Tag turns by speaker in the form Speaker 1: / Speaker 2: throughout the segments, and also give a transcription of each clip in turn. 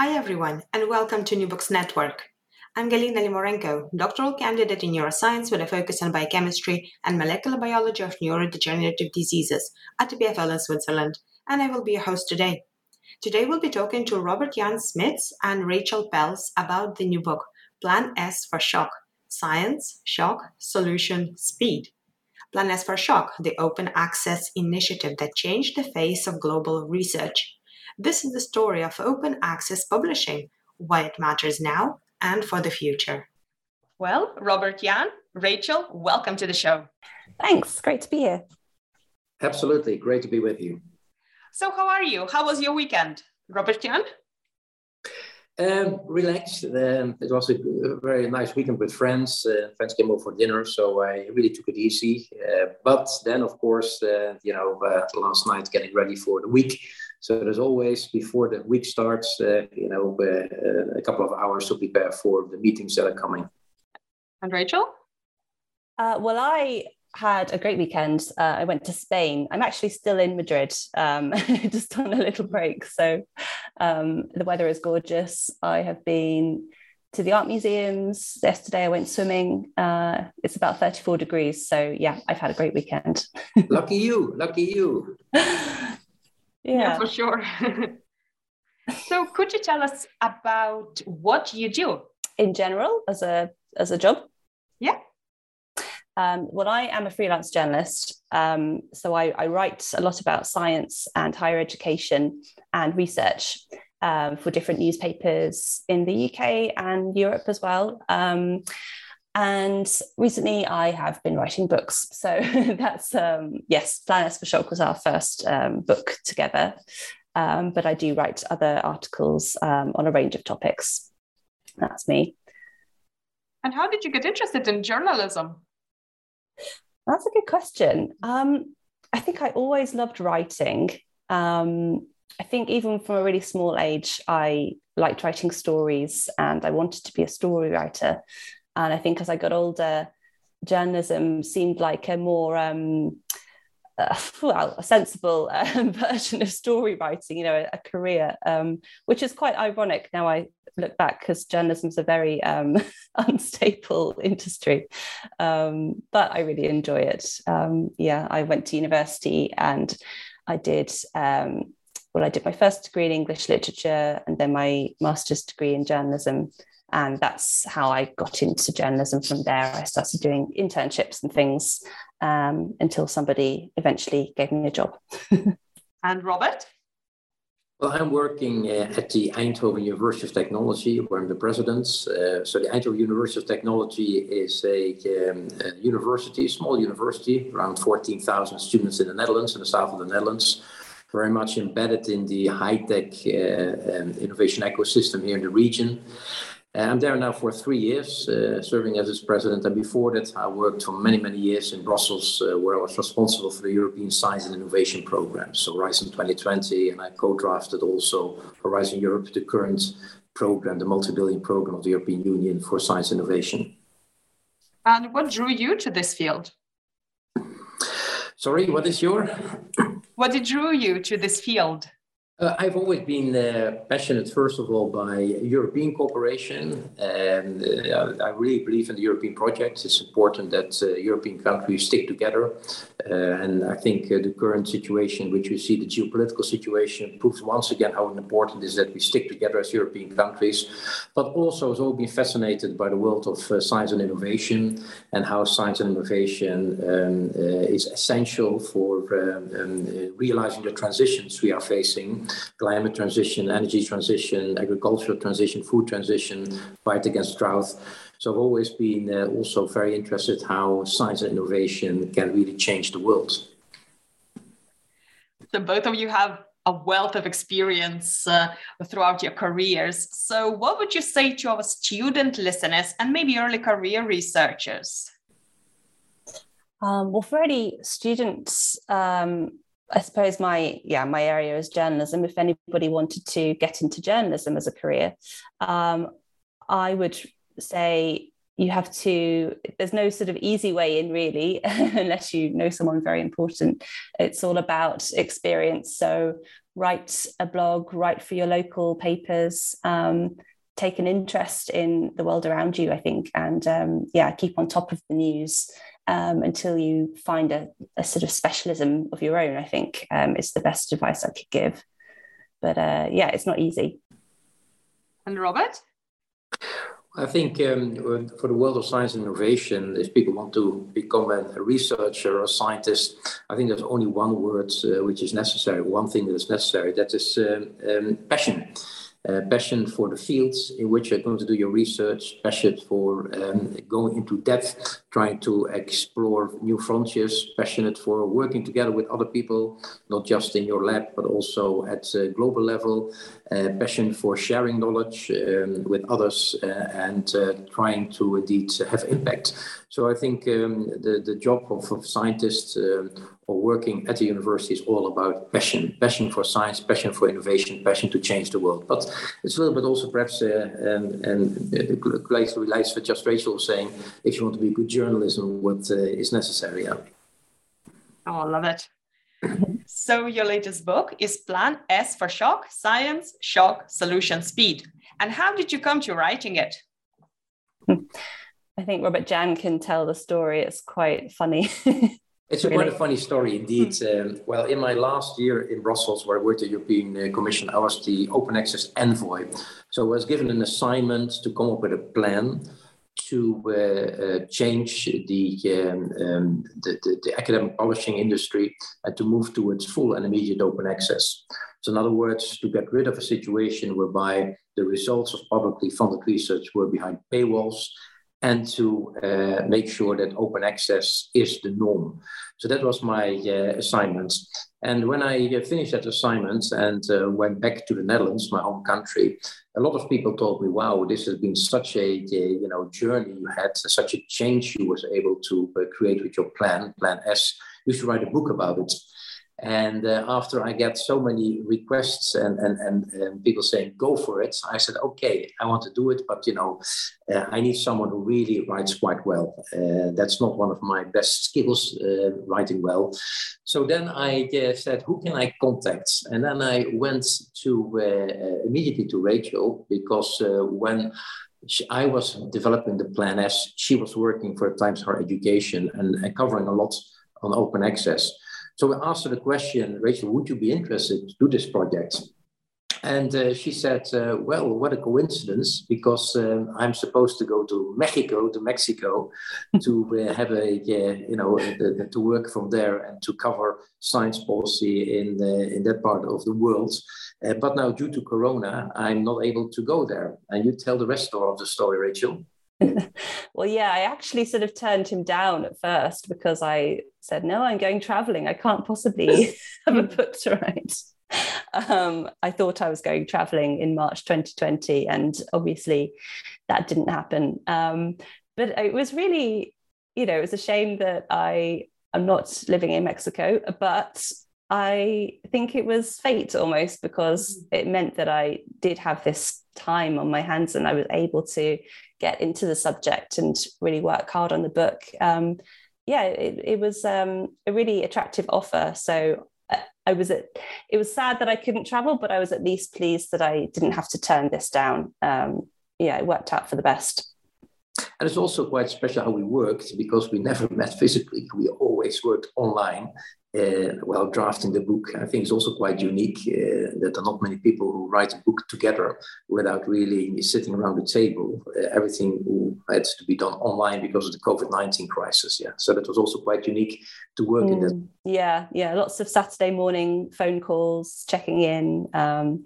Speaker 1: Hi, everyone, and welcome to New Books Network. I'm Galina Limorenko, doctoral candidate in neuroscience with a focus on biochemistry and molecular biology of neurodegenerative diseases at EPFL in Switzerland, and I will be your host today. Today, we'll be talking to Robert Jan Smits and Rachel Pells about the new book, Plan S for Shock Science, Shock, Solution, Speed. Plan S for Shock, the open access initiative that changed the face of global research. This is the story of open access publishing, why it matters now and for the future. Well, Robert Jan, Rachel, welcome to the show.
Speaker 2: Thanks. Great to be here.
Speaker 3: Absolutely. Great to be with you.
Speaker 1: So, how are you? How was your weekend, Robert Jan?
Speaker 3: Um, relaxed. Um, it was a very nice weekend with friends. Uh, friends came over for dinner, so I really took it easy. Uh, but then, of course, uh, you know, uh, last night getting ready for the week. So there's always before the week starts, uh, you know, uh, a couple of hours to prepare for the meetings that are coming.
Speaker 1: And Rachel?
Speaker 2: well, I had a great weekend. Uh, I went to Spain. I'm actually still in Madrid, um, just on a little break. So um, the weather is gorgeous. I have been to the art museums. Yesterday I went swimming. Uh, it's about 34 degrees. So yeah, I've had a great weekend.
Speaker 3: lucky you. Lucky you.
Speaker 1: yeah. for sure. so could you tell us about what you do?
Speaker 2: In general, as a as a job?
Speaker 1: Yeah.
Speaker 2: Um, well, I am a freelance journalist, um, so I, I, write a lot about science and higher education and research um, for different newspapers in the UK and Europe as well. Um, and recently, I have been writing books. So that's um, yes, Plan S for Shock was our first um, book together, Um, but I do write other articles on a range of topics. That's me.
Speaker 1: And how did you get interested in journalism?
Speaker 2: That's a good question. Um, I think I always loved writing. Um, I think even from a really small age, I liked writing stories and I wanted to be a story writer. And I think as I got older, journalism seemed like a more um, uh, well, a sensible um, version of story writing, you know, a, a career, um, which is quite ironic now I look back because journalism is a very um, unstable industry. Um, but I really enjoy it. Um, yeah, I went to university and I did. Um, well, I did my first degree in English literature and then my master's degree in journalism. And that's how I got into journalism from there. I started doing internships and things um, until somebody eventually gave me a job.
Speaker 1: and Robert?
Speaker 3: Well, I'm working uh, at the Eindhoven University of Technology, where I'm the president. Uh, so the Eindhoven University of Technology is a, um, a university, a small university, around 14,000 students in the Netherlands, in the south of the Netherlands, very much embedded in the high-tech uh, um, innovation ecosystem here in the region. Uh, I'm there now for three years, uh, serving as its president. And before that, I worked for many, many years in Brussels, uh, where I was responsible for the European Science and Innovation Program, so Horizon 2020. And I co drafted also Horizon Europe, the current program, the multi billion program of the European Union for science innovation.
Speaker 1: And what drew you to this field?
Speaker 3: Sorry, what is your?
Speaker 1: What drew you to this field?
Speaker 3: Uh, I've always been uh, passionate, first of all, by European cooperation. And uh, I really believe in the European project. It's important that uh, European countries stick together. Uh, and I think uh, the current situation, which we see, the geopolitical situation, proves once again how important it is that we stick together as European countries. But also, I've always been fascinated by the world of science and innovation and how science and innovation um, is essential for um, um, realizing the transitions we are facing climate transition, energy transition, agricultural transition, food transition, fight against drought. So I've always been uh, also very interested how science and innovation can really change the world.
Speaker 1: So both of you have a wealth of experience uh, throughout your careers. So, what would you say to our student listeners and maybe early career researchers?
Speaker 2: Um, well, for any students, um, I suppose my yeah my area is journalism. If anybody wanted to get into journalism as a career, um, I would say you have to there's no sort of easy way in really unless you know someone very important it's all about experience so write a blog write for your local papers um, take an interest in the world around you i think. And um, yeah keep on top of the news um, until you find a, a, sort of specialism of your own i think um, is the best advice i could give. But uh, yeah it's not easy.
Speaker 1: And robert?
Speaker 3: I think um, for the world of science and innovation, if people want to become a, a researcher or a scientist, I think there's only one word uh, which is necessary, one thing that is necessary, that is um, um, passion uh, passion for the fields in which you're going to do your research, passion for um, going into depth, trying to explore new frontiers, passionate for working together with other people, not just in your lab, but also at a global level, uh, passion for sharing knowledge um, with others uh, and uh, trying to indeed have impact. So I think um, the, the job of, of scientists um, or working at the university is all about passion, passion for science, passion for innovation, passion to change the world. But it's a little bit also perhaps, uh, um, and it relates to just Rachel was saying, if you want to be a good journalism, what uh, is necessary. Yeah.
Speaker 1: Oh, I love it. so your latest book is Plan S for Shock, Science, Shock, Solution, Speed. And how did you come to writing it?
Speaker 2: I think Robert Jan can tell the story. It's quite funny.
Speaker 3: It's a really? quite a funny story indeed. Hmm. Um, well, in my last year in Brussels, where I worked at the European uh, Commission, I was the open access envoy. So I was given an assignment to come up with a plan to uh, uh, change the, um, um, the, the, the, academic publishing industry and to move towards full and immediate open access. So, in other words, to get rid of a situation whereby the results of publicly funded research were behind paywalls and to uh, make sure that open access is the norm. So that was my uh, assignment. And when I uh, finished that assignment and uh, went back to the Netherlands, my home country, a lot of people told me, "Wow, this has been such a, a you know journey you had, such a change you was able to uh, create with your plan, Plan S. You should write a book about it." And uh, after I get so many requests and, and, and, and, people saying, go for it, I said, okay, I want to do it, but you know, uh, I need someone who really writes quite well. Uh, that's not one of my best skills, uh, writing well. So then I uh, said, who can I contact? And then I went to uh, immediately to Rachel because when I was developing the Plan S, she was working for Times Higher Education and, and covering a lot on open access. So we asked her the question, Rachel, would you be interested to do this project? And uh, she said, uh, well, what a coincidence, because um, I'm supposed to go to Mexico, to Mexico, to uh, have a, you know, to work from there and to cover science policy in, in that part of the world. Uh, but now, due to Corona, I'm not able to go there. And you tell the rest of the story, Rachel.
Speaker 2: well, yeah, I actually sort of turned him down at first because I said, no, I'm going traveling. I can't possibly have a book to write. Um, I thought I was going traveling in March 2020, and obviously that didn't happen. Um, but it was really, you know, it was a shame that I am not living in Mexico, but I think it was fate almost because mm. it meant that I did have this time on my hands and I was able to get into the subject and really work hard on the book. Um, yeah, it, it was um, a really attractive offer. So uh, I was at, it was sad that I couldn't travel, but I was at least pleased that I didn't have to turn this down. Um, yeah, it worked out for the best.
Speaker 3: And it's also quite special how we worked because we never met physically. We always worked online uh, while drafting the book. I think it's also quite unique uh, that there are not many people who write a book together without really sitting around the table. Uh, everything had to be done online because of the COVID 19 crisis. Yeah. So that was also quite unique to work mm, in that.
Speaker 2: Yeah. Yeah. Lots of Saturday morning phone calls, checking in. Um,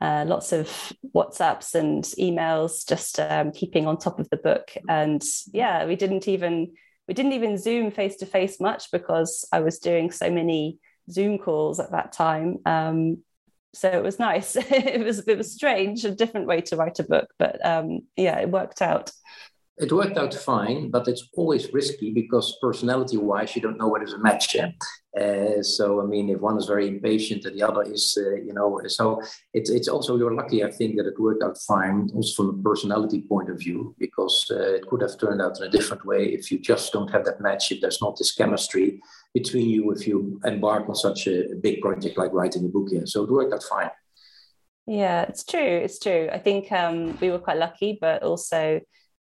Speaker 2: uh, lots of WhatsApps and emails, just um, keeping on top of the book. And yeah, we didn't even we didn't even Zoom face to face much because I was doing so many Zoom calls at that time. Um, so it was nice. it was it was strange, a different way to write a book, but um, yeah, it worked out.
Speaker 3: It worked out fine, but it's always risky because personality-wise, you don't know what is a match. Uh, so I mean, if one is very impatient and the other is, uh, you know, so it's it's also you're lucky. I think that it worked out fine, also from a personality point of view, because uh, it could have turned out in a different way if you just don't have that match. If there's not this chemistry between you, if you embark on such a big project like writing a book. Yeah, so it worked out fine.
Speaker 2: Yeah, it's true. It's true. I think um, we were quite lucky, but also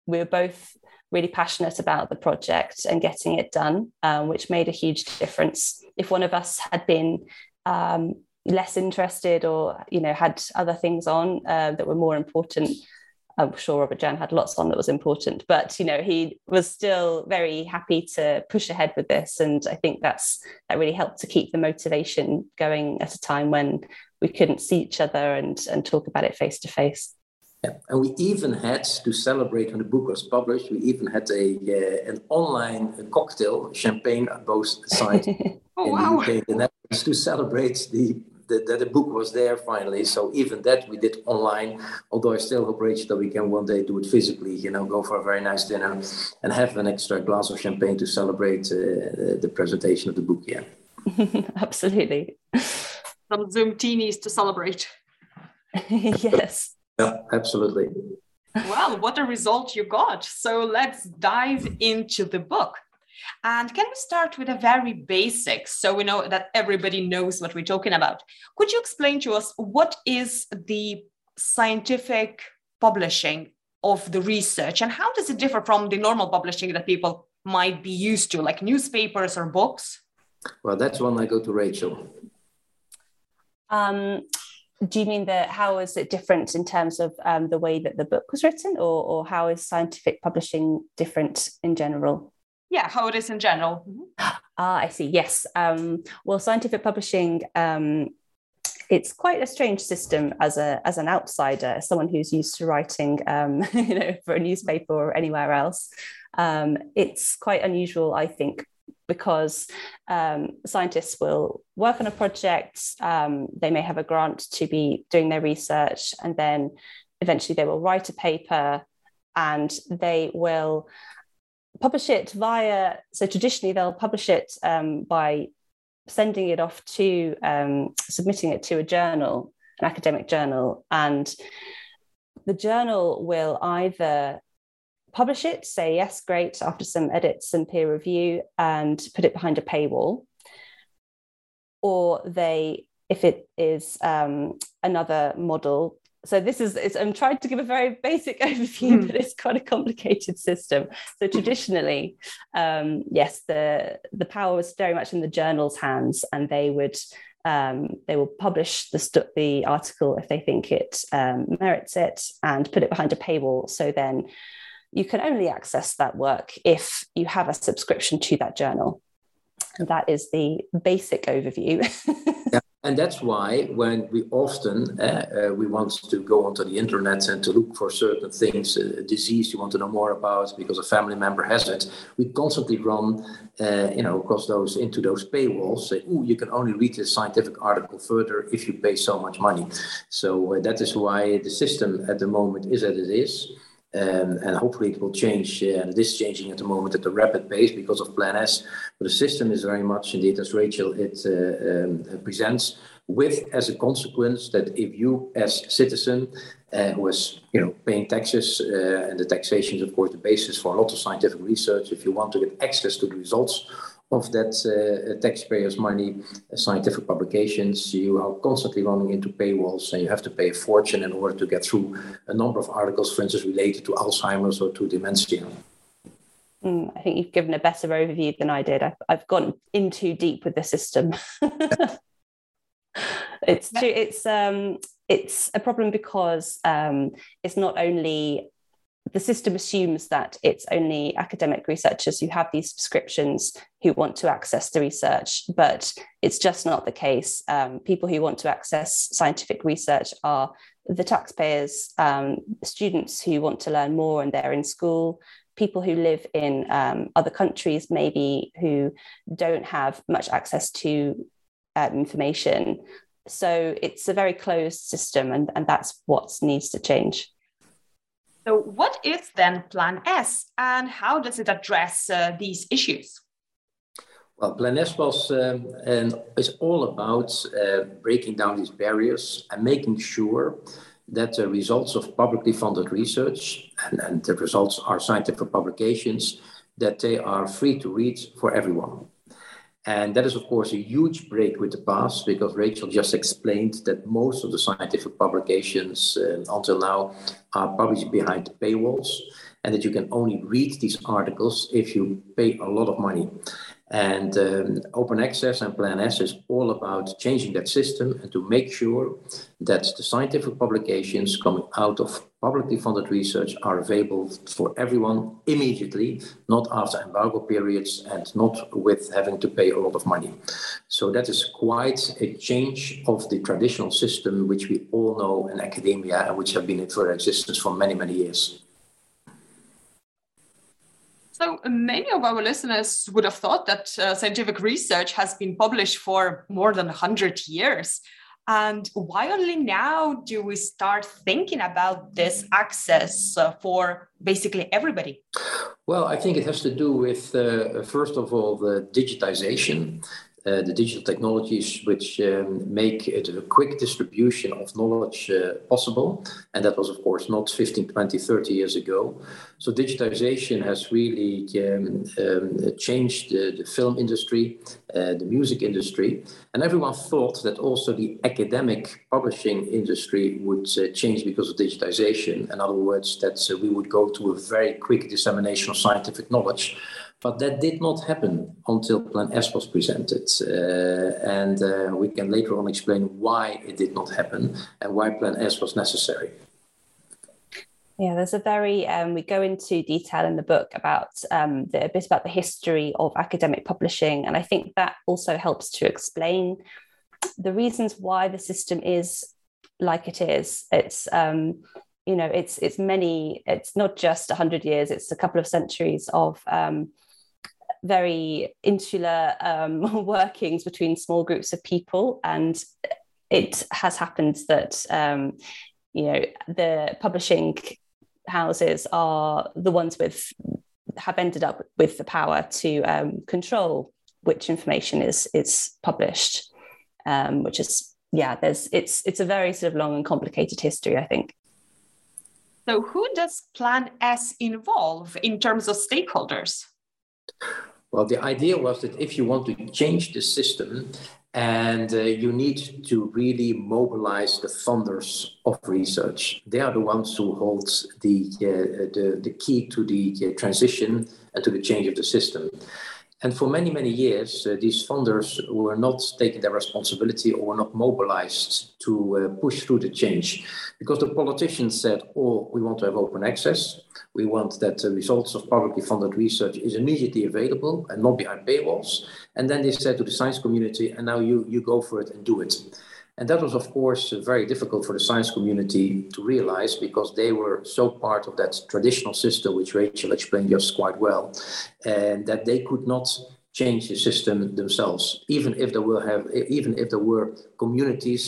Speaker 2: we were both really passionate about the project and getting it done, um, which made a huge difference. If one of us had been um, less interested or you know had other things on uh, that were more important, I'm sure Robert Jan had lots on that was important, but you know he was still very happy to push ahead with this, and I think that's that really helped to keep the motivation going at a time when we couldn't see each other and and talk about it face to face.
Speaker 3: Yeah. And we even had to celebrate when the book was published. We even had a uh, an online cocktail, champagne at both sides
Speaker 1: oh, in wow. the UK
Speaker 3: the Netherlands to celebrate the, the, that the book was there finally. So even that we did online. Although I still hope, Rachel, that we can one day do it physically. You know, go for a very nice dinner and have an extra glass of champagne to celebrate uh, the presentation of the book. Yeah,
Speaker 2: absolutely.
Speaker 1: Some Zoom teenies to celebrate.
Speaker 2: yes.
Speaker 3: Yeah, absolutely.
Speaker 1: Well, what a result you got. So let's dive into the book. And can we start with a very basic so we know that everybody knows what we're talking about? Could you explain to us what is the scientific publishing of the research and how does it differ from the normal publishing that people might be used to, like newspapers or books?
Speaker 3: Well, that's one I go to Rachel.
Speaker 2: Um, do you mean that how is it different in terms of um, the way that the book was written or, or how is scientific publishing different in general?
Speaker 1: Yeah how it is in general.
Speaker 2: Ah i see. Yes. Um, well scientific publishing um, it's quite a strange system as a as an outsider as someone who's used to writing um, you know for a newspaper or anywhere else. Um, it's quite unusual i think because um, scientists will work on a project, um, they may have a grant to be doing their research, and then eventually they will write a paper and they will publish it via, so traditionally they'll publish it um, by sending it off to, um, submitting it to a journal, an academic journal, and the journal will either publish it, say, yes, great, after some edits and peer review, and put it behind a paywall. Or they, if it is um, another model, so this is, I'm trying to give a very basic overview, mm. but it's quite a complicated system. So traditionally, um, yes, the, the power was very much in the journal's hands, and they would um, they will publish the, the article if they think it um, merits it and put it behind a paywall. So then you can only access that work if you have a subscription to that journal. And that is the basic overview.
Speaker 3: yeah, and that's why when we often uh, uh, we want to go onto the internet and to look for certain things, uh, a disease you want to know more about because a family member has it, we constantly run, uh, you know, across those into those paywalls. Say, oh, you can only read this scientific article further if you pay so much money. So that is why the system at the moment is as it is. Um, and hopefully it will change. Uh, and it is changing at the moment at a rapid pace because of Plan S. But the system is very much indeed, as Rachel it uh, um, presents, with as a consequence that if you, as citizen, uh, who is you know paying taxes, uh, and the taxation is of course the basis for a lot of scientific research, if you want to get access to the results of that uh, taxpayers' money, uh, scientific publications, you are constantly running into paywalls and you have to pay a fortune in order to get through a number of articles, for instance, related to Alzheimer's or to dementia.
Speaker 2: Mm, I think you've given a better overview than I did. I've, I've gone in too deep with the system. it's too, it's um, it's a problem because um, it's not only the system assumes that it's only academic researchers who have these subscriptions who want to access the research, but it's just not the case. Um, people who want to access scientific research are the taxpayers, um, students who want to learn more and they're in school, people who live in um, other countries, maybe who don't have much access to uh, information so it's a very closed system, and, and that's what needs to change.
Speaker 1: So, what is then Plan S, and how does it address uh, these issues?
Speaker 3: Well, Plan S was um, and is all about uh, breaking down these barriers and making sure that the results of publicly funded research and, and the results are scientific publications that they are free to read for everyone. And that is, of course, a huge break with the past because Rachel just explained that most of the scientific publications uh, until now are published behind paywalls and that you can only read these articles if you pay a lot of money. And um, open access and Plan S is all about changing that system and to make sure that the scientific publications coming out of publicly funded research are available for everyone immediately, not after embargo periods and not with having to pay a lot of money. So that is quite a change of the traditional system which we all know in academia and which have been in for existence for many, many years.
Speaker 1: So many of our listeners would have thought that uh, scientific research has been published for more than 100 years. And why only now do we start thinking about this access uh, for basically everybody?
Speaker 3: Well, I think it has to do with, uh, first of all, the digitization uh, the digital technologies which um, make it a quick distribution of knowledge uh, possible. And that was, of course, not 15, 20, 30 years ago. So digitization has really um, um, changed the, the, film industry, uh, the music industry. And everyone thought that also the academic publishing industry would uh, change because of digitization. In other words, that uh, we would go to a very quick dissemination of scientific knowledge. But that did not happen until Plan S was presented. Uh, and uh, we can later on explain why it did not happen and why Plan S was necessary.
Speaker 2: Yeah, there's a very, um, we go into detail in the book about um, the, a bit about the history of academic publishing. And I think that also helps to explain the reasons why the system is like it is. It's, um, you know, it's, it's many, it's not just 100 years, it's a couple of centuries of um, very insular um, workings between small groups of people. And it has happened that, um, you know, the publishing houses are the ones with have ended up with the power to um, control which information is is published, um, which is yeah, there's it's it's a very sort of long and complicated history, I think.
Speaker 1: So, who does Plan S involve in terms of stakeholders?
Speaker 3: Well, the idea was that if you want to change the system, and uh, you need to really mobilize the funders of research. They are the ones who hold the, uh, the, the key to the uh, transition and to the change of the system. And for many, many years, uh, these funders were not taking their responsibility or were not mobilized to uh, push through the change because the politicians said, oh, we want to have open access. We want that the results of publicly funded research is immediately available and not behind paywalls. And then they said to the science community, and now you, you go for it and do it. And that was, of course, very difficult for the science community to realize because they were so part of that traditional system, which Rachel explained just quite well, and that they could not change the system themselves, even if there were have, even if there were communities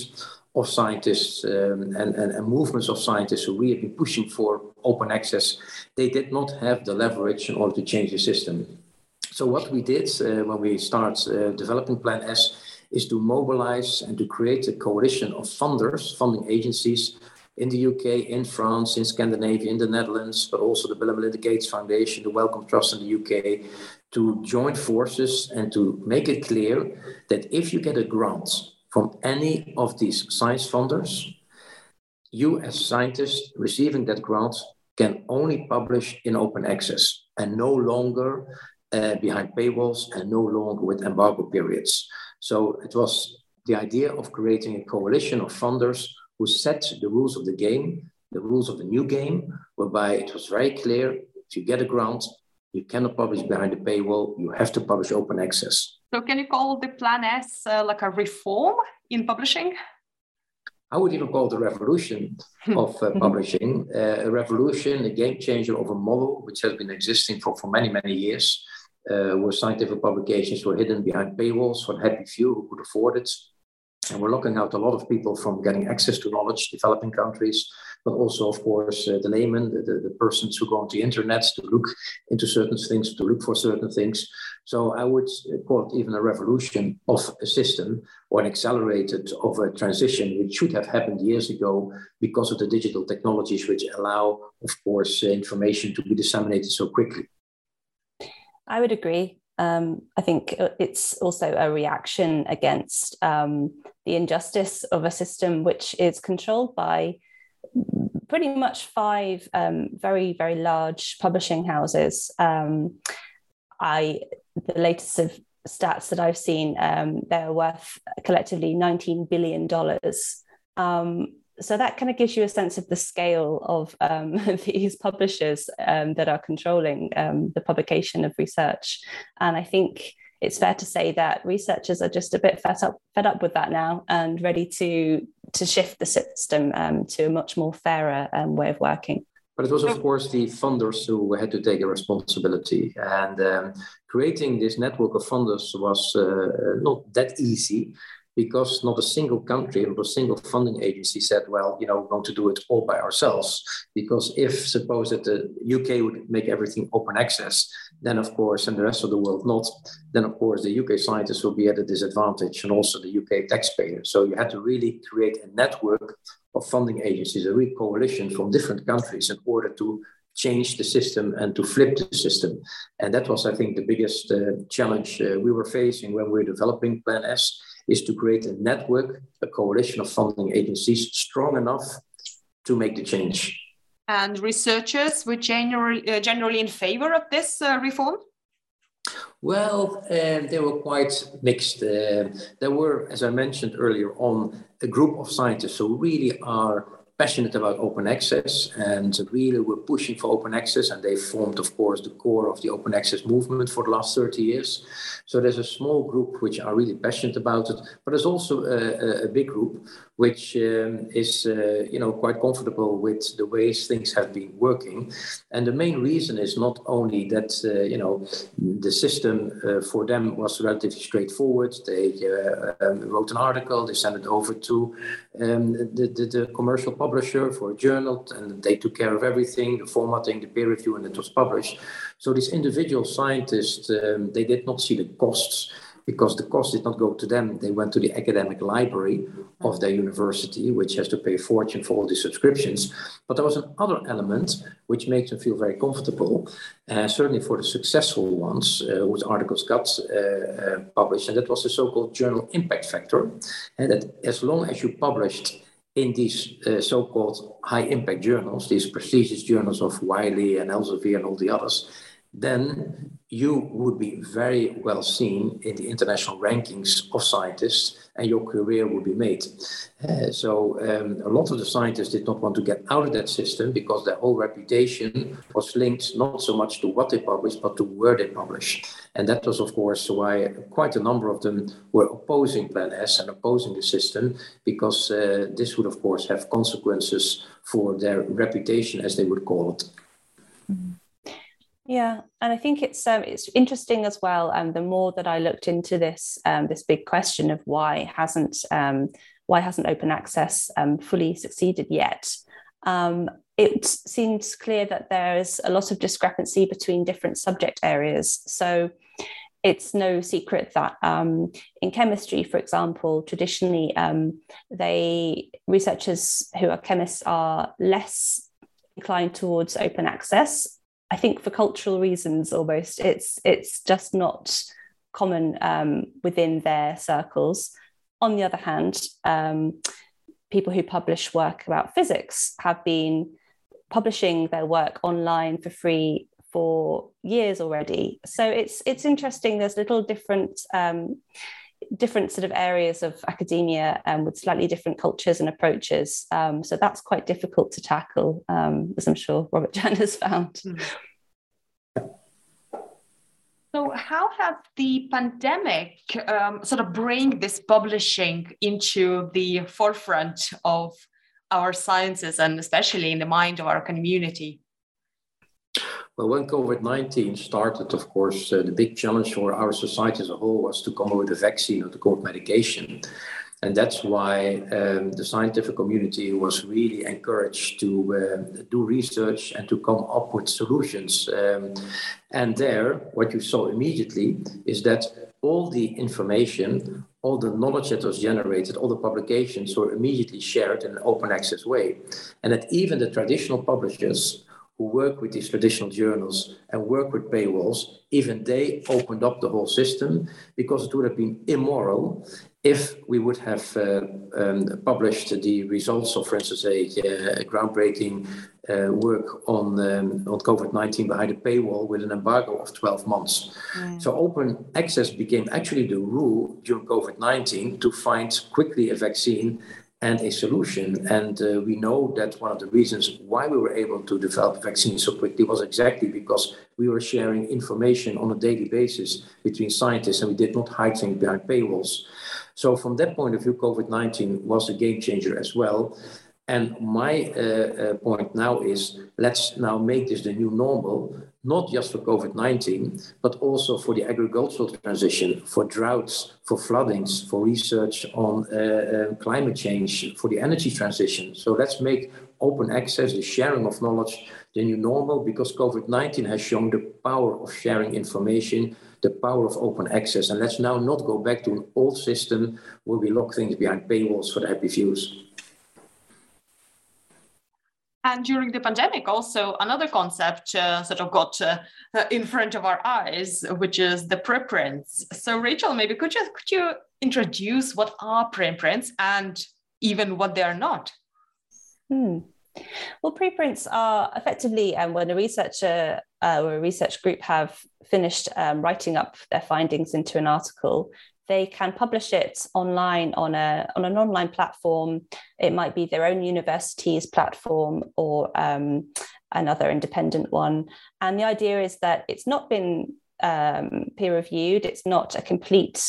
Speaker 3: of scientists um, and, and, and, movements of scientists who really been pushing for open access, they did not have the leverage in order to change the system. So what we did uh, when we started uh, developing Plan S is to mobilize and to create a coalition of funders, funding agencies in the UK, in France, in Scandinavia, in the Netherlands, but also the Bill and Melinda Gates Foundation, the Wellcome Trust in the UK, to join forces and to make it clear that if you get a grant from any of these science funders, you as scientists receiving that grant can only publish in open access and no longer uh, behind paywalls and no longer with embargo periods. So it was the idea of creating a coalition of funders who set the rules of the game, the rules of the new game, whereby it was very clear if you get a grant, you cannot publish behind the paywall, you have to publish open access.
Speaker 1: So, can you call the Plan S uh, like a reform in publishing?
Speaker 3: I would even call it a revolution of uh, publishing, uh, a revolution, a game changer of a model which has been existing for, for many, many years uh, where scientific publications were hidden behind paywalls for happy few who could afford it. And we're locking out a lot of people from getting access to knowledge, developing countries, but also, of course, uh, the layman, the, the, the, persons who go on the internet to look into certain things, to look for certain things. So I would call it even a revolution of a system or an accelerated of a transition, which should have happened years ago because of the digital technologies which allow, of course, information to be disseminated so quickly.
Speaker 2: I would agree. Um, I think it's also a reaction against um, the injustice of a system which is controlled by pretty much five um, very, very large publishing houses. Um, I the latest of stats that I've seen, um, they're worth collectively $19 billion. Um, so that kind of gives you a sense of the scale of um, these publishers um, that are controlling um, the publication of research. And I think it's fair to say that researchers are just a bit fed up, fed up with that now and ready to, to shift the system um, to a much more fairer um, way of working.
Speaker 3: But it was, of course, the funders who had to take a responsibility. And um, creating this network of funders was uh, not that easy because not a single country, not a single funding agency said, well, you know, we're going to do it all by ourselves. Because if suppose that the UK would make everything open access, then of course, and the rest of the world not, then of course the UK scientists will be at a disadvantage and also the UK taxpayers. So you had to really create a network of funding agencies, a real coalition from different countries in order to change the system and to flip the system. And that was, I think, the biggest uh, challenge uh, we were facing when we were developing Plan S is to create a network, a coalition of funding agencies strong enough to make the change.
Speaker 1: And researchers were generally, uh, generally in favor of this uh, reform?
Speaker 3: Well, uh, they were quite mixed. Uh, there were, as I mentioned earlier on, a group of scientists who really are passionate about open access and really were pushing for open access. And they formed, of course, the core of the open access movement for the last 30 years. So there's a small group which are really passionate about it, but there's also a, a big group which um, is, uh, you know, quite comfortable with the ways things have been working. And the main reason is not only that, uh, you know, the system uh, for them was relatively straightforward. They uh, um, wrote an article, they sent it over to um, the, the, the commercial publisher for a journal, and they took care of everything, the formatting, the peer review, and it was published. So these individual scientists, um, they did not see the costs because the cost did not go to them. They went to the academic library of their university, which has to pay a fortune for all the subscriptions. But there was another element which makes them feel very comfortable, uh, certainly for the successful ones uh, whose articles got uh, uh published, and that was the so-called journal impact factor. And that as long as you published in these uh, so-called high-impact journals, these prestigious journals of Wiley and Elsevier and all the others, then you would be very well seen in the international rankings of scientists and your career would be made. Uh, so um, a lot of the scientists did not want to get out of that system because their whole reputation was linked not so much to what they published, but to where they publish. And that was, of course, why quite a number of them were opposing Plan S and opposing the system, because uh, this would, of course, have consequences for their reputation, as they would call it.
Speaker 2: Mm-hmm. Yeah, and I think it's um, it's interesting as well. And um, the more that I looked into this um, this big question of why hasn't um, why hasn't open access um, fully succeeded yet, um, it seems clear that there is a lot of discrepancy between different subject areas. So it's no secret that um, in chemistry, for example, traditionally, um, they researchers who are chemists are less inclined towards open access I think for cultural reasons, almost it's it's just not common um, within their circles. On the other hand, um, people who publish work about physics have been publishing their work online for free for years already. So it's it's interesting. There's little different um, different sort of areas of academia um, with slightly different cultures and approaches. Um, so that's quite difficult to tackle, um, as I'm sure Robert Jan has found. Mm-hmm.
Speaker 1: So, how have the pandemic um, sort of bring this publishing into the forefront of our sciences and especially in the mind of our community?
Speaker 3: Well, when COVID 19 started, of course, uh, the big challenge for our society as a whole was to come up with a vaccine or to come up with medication. And that's why um, the scientific community was really encouraged to uh, do research and to come up with solutions. Um, and there, what you saw immediately is that all the information, all the knowledge that was generated, all the publications were immediately shared in an open access way. And that even the traditional publishers who work with these traditional journals and work with paywalls, even they opened up the whole system because it would have been immoral if we would have uh, um, published the results of, for instance, a, a groundbreaking uh, work on um, on COVID-19 behind a paywall with an embargo of 12 months. Mm. So open access became actually the rule during COVID-19 to find quickly a vaccine and a solution. And uh, we know that one of the reasons why we were able to develop vaccines so quickly was exactly because we were sharing information on a daily basis between scientists and we did not hide things behind paywalls. So, from that point of view, COVID 19 was a game changer as well. And my uh, uh, point now is let's now make this the new normal, not just for COVID 19, but also for the agricultural transition, for droughts, for floodings, for research on uh, uh, climate change, for the energy transition. So let's make open access, the sharing of knowledge, the new normal, because COVID 19 has shown the power of sharing information the power of open access. And let's now not go back to an old system where we lock things behind paywalls for the happy fews.
Speaker 1: And during the pandemic, also another concept uh, sort of got uh, in front of our eyes, which is the preprints. So, Rachel, maybe could you could you introduce what are preprints and even what they are not?
Speaker 2: Hmm. Well, preprints are effectively um, when a researcher uh, or a research group have finished um, writing up their findings into an article, they can publish it online on a on an online platform. It might be their own university's platform or um, another independent one. And the idea is that it's not been um, peer reviewed. It's not a complete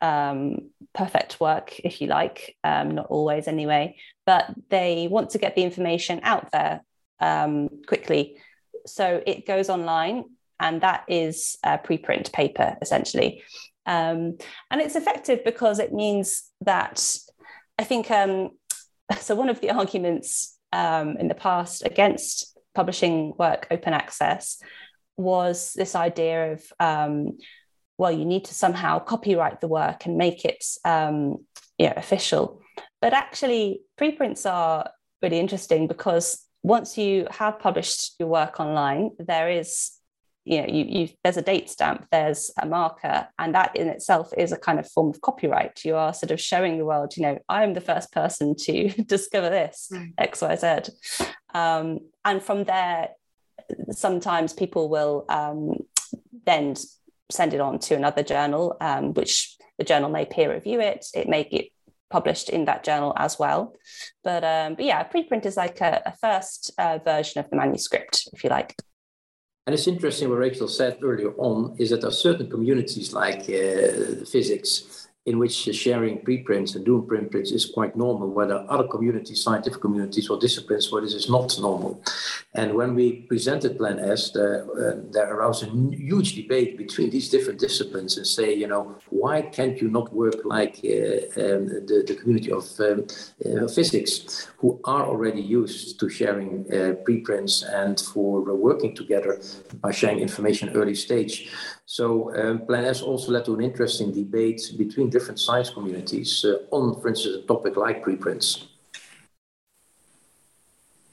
Speaker 2: um, perfect work, if you like, um, not always anyway, but they want to get the information out there um, quickly. So it goes online, and that is a preprint paper essentially. Um, and it's effective because it means that I think um, so. One of the arguments um, in the past against publishing work open access was this idea of um, well, you need to somehow copyright the work and make it um, you know, official. But actually, preprints are really interesting because once you have published your work online, there is, you know, you, you, there's a date stamp, there's a marker, and that in itself is a kind of form of copyright. You are sort of showing the world, you know, I'm the first person to discover this mm. X, Y, Z, um, and from there, sometimes people will um, then send it on to another journal, um, which the journal may peer review it. It may get published in that journal as well. But, um, but yeah, preprint is like a, a first uh, version of the manuscript, if you like.
Speaker 3: And it's interesting what Rachel said earlier on is that there are certain communities like uh, physics in which sharing preprints and doing preprints is quite normal, are other communities, scientific communities or disciplines where this is not normal. And when we presented Plan S, there, uh, there arose a huge debate between these different disciplines and say, you know, why can't you not work like uh, um, the, the community of um, uh, physics, who are already used to sharing uh, preprints and for working together by sharing information early stage. So um, Plan S also led to an interesting debate between different science communities uh, on, for instance, a topic like preprints.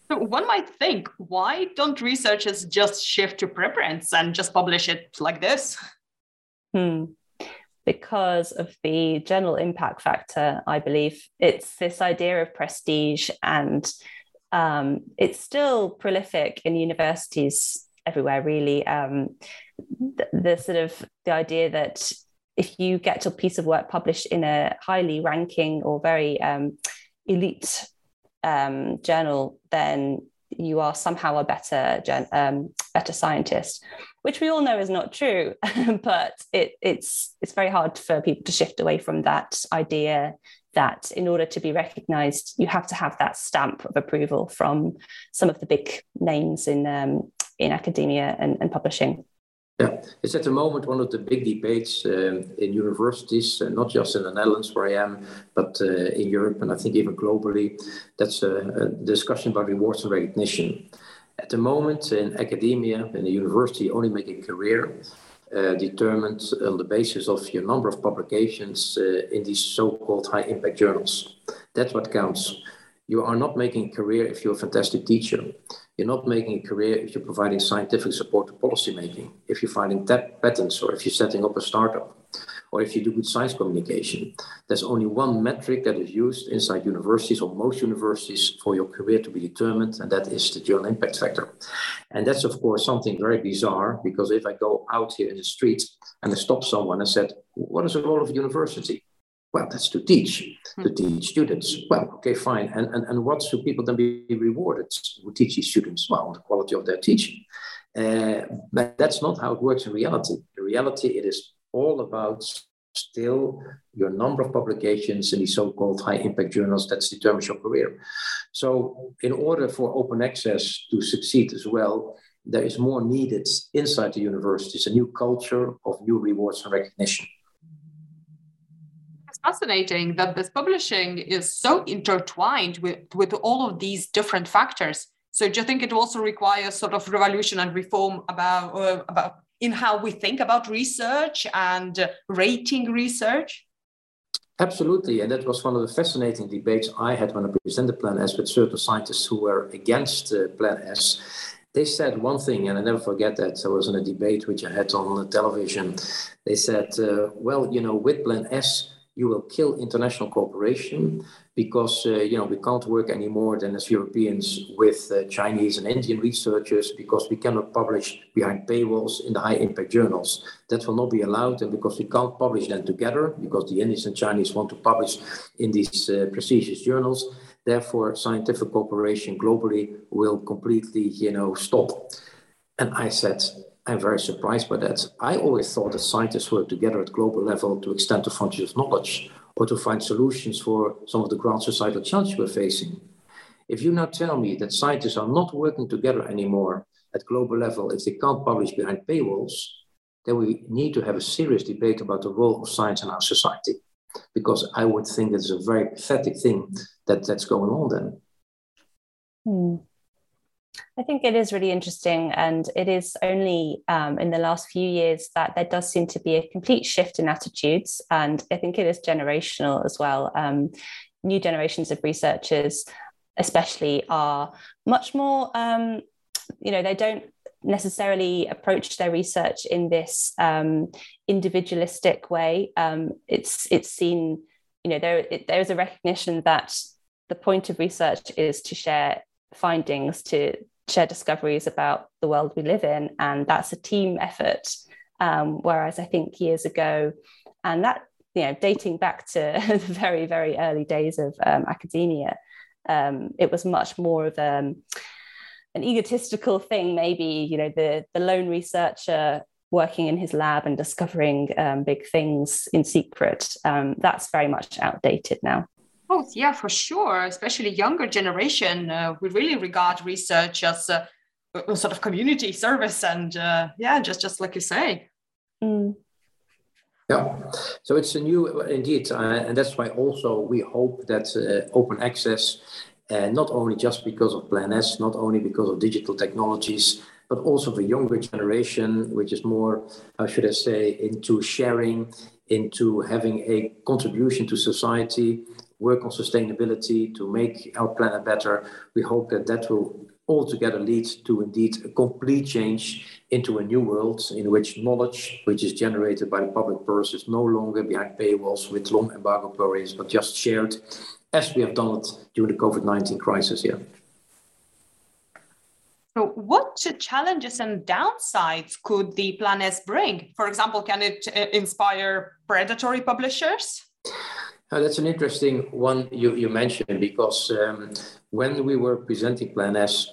Speaker 1: One might think, why don't researchers just shift to preprints and just publish it like this?
Speaker 2: Hmm. Because of the journal impact factor, I believe it's this idea of prestige, and um, it's still prolific in universities everywhere, really. Um, the, the sort of the idea that if you get a piece of work published in a highly ranking or very um, elite um, journal, then you are somehow a better um, better scientist, which we all know is not true. but it, it's it's very hard for people to shift away from that idea that in order to be recognized, you have to have that stamp of approval from some of the big names in um, in academia and, and publishing.
Speaker 3: Yeah, it's at the moment one of the big debates um, in universities, uh, not just in the Netherlands where I am, but uh, in Europe and I think even globally. That's a, a, discussion about rewards and recognition. At the moment, in academia, in the university, only make a career uh, determined on the basis of your number of publications uh, in these so-called high-impact journals. That's what counts. You are not making a career if you're a fantastic teacher. You're not making a career if you're providing scientific support to policymaking, if you're finding patents, or if you're setting up a startup, or if you do good science communication. There's only one metric that is used inside universities or most universities for your career to be determined, and that is the journal impact factor. And that's, of course, something very bizarre because if I go out here in the street and I stop someone and said, What is the role of a university? Well, that's to teach, to hmm. teach students. Well, okay, fine. And, and, and what should people then be rewarded who teach these students? Well, the quality of their teaching. Uh, but that's not how it works in reality. In reality, it is all about still your number of publications in these so-called high impact journals that determines your career. So in order for open access to succeed as well, there is more needed inside the universities, a new culture of new rewards and recognition
Speaker 4: fascinating that this publishing is so intertwined with, with all of these different factors. So do you think it also requires sort of revolution and reform about, uh, about in how we think about research and rating research?
Speaker 3: Absolutely, and that was one of the fascinating debates I had when I presented Plan S with certain scientists who were against uh, Plan S. They said one thing, and I never forget that. So, I was in a debate which I had on the television. They said, uh, "Well, you know, with Plan S, you will kill international cooperation because uh, you know we can't work anymore than as Europeans with uh, Chinese and Indian researchers because we cannot publish behind paywalls in the high impact journals. That will not be allowed, and because we can't publish them together because the Indians and Chinese want to publish in these uh, prestigious journals. Therefore, scientific cooperation globally will completely, you know, stop. And I said, I'm very surprised by that. I always thought that scientists work together at global level to extend the frontiers of knowledge or to find solutions for some of the grand societal challenges we're facing. If you now tell me that scientists are not working together anymore at global level if they can't publish behind paywalls, then we need to have a serious debate about the role of science in our society. Because I would think it's a very pathetic thing that that's going on then.
Speaker 2: Hmm. I think it is really interesting, and it is only um, in the last few years that there does seem to be a complete shift in attitudes, and I think it is generational as well. Um, new generations of researchers, especially, are much more. Um, you know, they don't necessarily approach their research in this um, individualistic way. Um, it's it's seen. You know, there it, there is a recognition that the point of research is to share findings to share discoveries about the world we live in and that's a team effort um, whereas i think years ago and that you know dating back to the very very early days of um, academia um, it was much more of a, um, an egotistical thing maybe you know the the lone researcher working in his lab and discovering um, big things in secret. Um, that's very much outdated now
Speaker 4: Oh, yeah, for sure. Especially younger generation, uh, we really regard research as a, a, sort of community service, and uh, yeah, just just like you say.
Speaker 2: Mm.
Speaker 3: Yeah, so it's a new, indeed, uh, and that's why also we hope that uh, open access, uh, not only just because of Plan S, not only because of digital technologies, but also the younger generation, which is more, how should I say, into sharing, into having a contribution to society, work on sustainability to make our planet better. We hope that that will altogether lead to indeed a complete change into a new world in which knowledge, which is generated by the public purse, is no longer behind paywalls with long embargo periods, but just shared as we have done it during the COVID 19 crisis here.
Speaker 4: So, what challenges and downsides could the Plan S bring? For example, can it uh, inspire predatory publishers?
Speaker 3: Uh, that's an interesting one you, you mentioned because um, when we were presenting Plan S,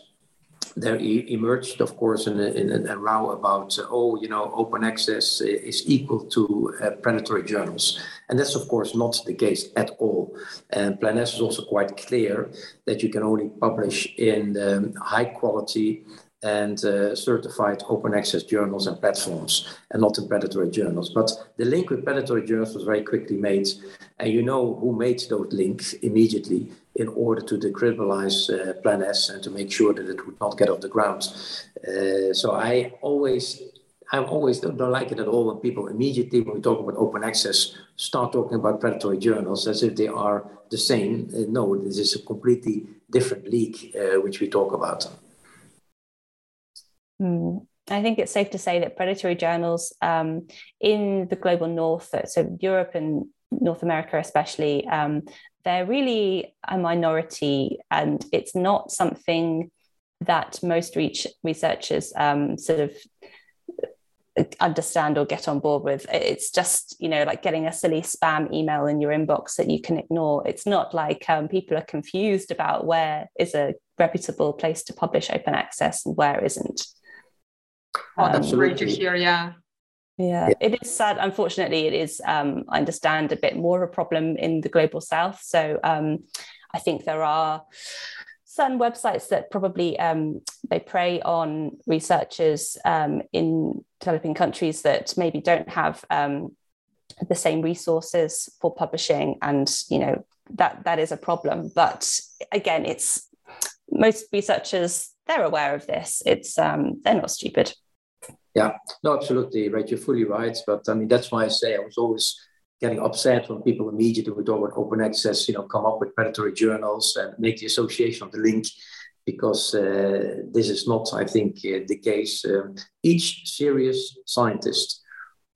Speaker 3: there emerged, of course, in a, in a row about, uh, oh, you know, open access is equal to uh, predatory journals. And that's, of course, not the case at all. And Plan S is also quite clear that you can only publish in um, high quality and uh, certified open access journals and platforms and not in predatory journals. But the link with predatory journals was very quickly made. And you know who made those links immediately in order to decriminalize uh, Plan S and to make sure that it would not get off the ground. Uh, so I always I always don't, don't, like it at all when people immediately, when we talk about open access, start talking about predatory journals as if they are the same. Uh, no, this is a completely different league uh, which we talk about.
Speaker 2: Mm. I think it's safe to say that predatory journals um, in the global north, so Europe and North America especially, um, they're really a minority and it's not something that most researchers um, sort of understand or get on board with. It's just, you know, like getting a silly spam email in your inbox that you can ignore. It's not like um, people are confused about where is a reputable place to publish open access and where isn't.
Speaker 4: Oh, that's um, great to hear. Yeah.
Speaker 2: Yeah, yeah, it is sad. Unfortunately, it is, um, I understand, a bit more of a problem in the global south. So um, I think there are certain websites that probably um, they prey on researchers um, in developing countries that maybe don't have um, the same resources for publishing, and you know that that is a problem. But again, it's most researchers they're aware of this. It's um, they're not stupid.
Speaker 3: Yeah, no, absolutely right. You're fully right. But I mean, that's why I say I was always getting upset when people immediately would about open access, you know, come up with predatory journals and make the association of the link, because uh, this is not, I think, uh, the case. Um, each serious scientist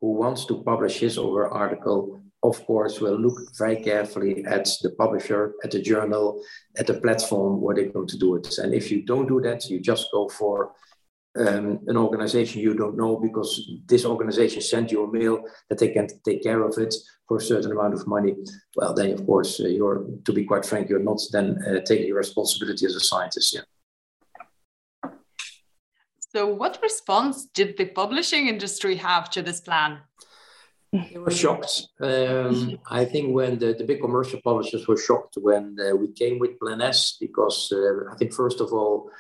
Speaker 3: who wants to publish his or her article, of course, will look very carefully at the publisher, at the journal, at the platform where they're going to do it. And if you don't do that, you just go for um, an organization you don't know because this organization sent you a mail that they can take care of it for a certain amount of money, well, then of course uh, you're, to be quite frank, you're not then uh, taking your responsibility as a scientist. Yeah.
Speaker 4: So, what response did the publishing industry have to this plan?
Speaker 3: They were shocked. Um, I think when the, the big commercial publishers were shocked when uh, we came with Plan S, because uh, I think, first of all,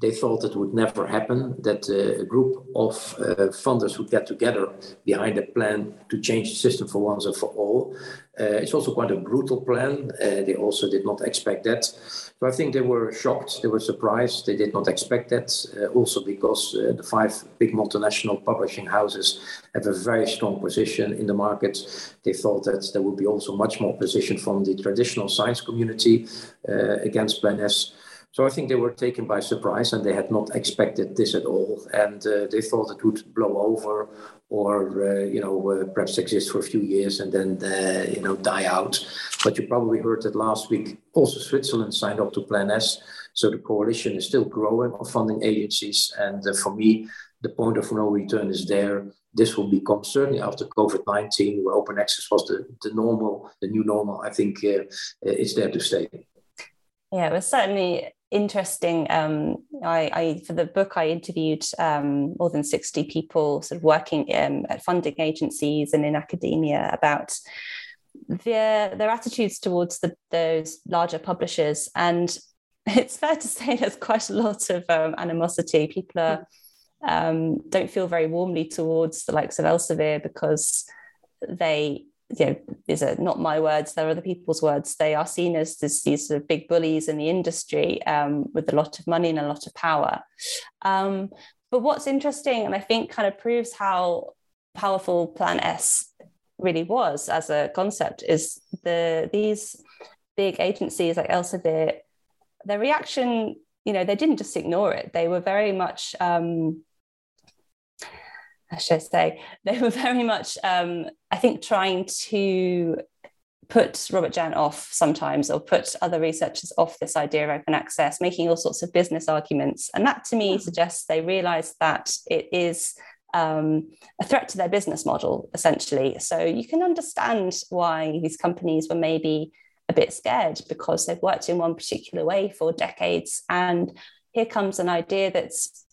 Speaker 3: they thought it would never happen, that uh, a group of uh, funders would get together behind a plan to change the system for once and for all. Uh, it's also quite a brutal plan. Uh, they also did not expect that. So I think they were shocked, they were surprised, they did not expect that. Uh, also because uh, the five big multinational publishing houses have a very strong position in the market. They thought that there would be also much more position from the traditional science community against Plan S. So I think they were taken by surprise and they had not expected this at all. And uh, they thought it would blow over or, uh, you know, uh, perhaps exist for a few years and then, uh, you know, die out. But you probably heard that last week also Switzerland signed up to Plan S. So the coalition is still growing of funding agencies. And uh, for me, the point of no return is there. This will become certainly after COVID 19, where open access was the, the normal, the new normal. I think uh, it's there to stay.
Speaker 2: Yeah, it was certainly interesting. Um, I, I, for the book, I interviewed um, more than sixty people, sort of working um, at funding agencies and in academia about their their attitudes towards the, those larger publishers, and it's fair to say there's quite a lot of um, animosity. People are um, don't feel very warmly towards the likes of Elsevier because they you know, these are not my words, they're other people's words. They are seen as this, these sort of big bullies in the industry um, with a lot of money and a lot of power. Um, but what's interesting, and I think kind of proves how powerful Plan S really was as a concept, is the these big agencies like Elsevier, their reaction, you know, they didn't just ignore it. They were very much um, should say, they were very much, um, I think, trying to put Robert Jan off sometimes or put other researchers off this idea of open access, making all sorts of business arguments. And that to me mm-hmm. suggests they realize that it is um, a threat to their business model, essentially. So you can understand why these companies were maybe a bit scared because they've worked in one particular way for decades. And here comes an idea that's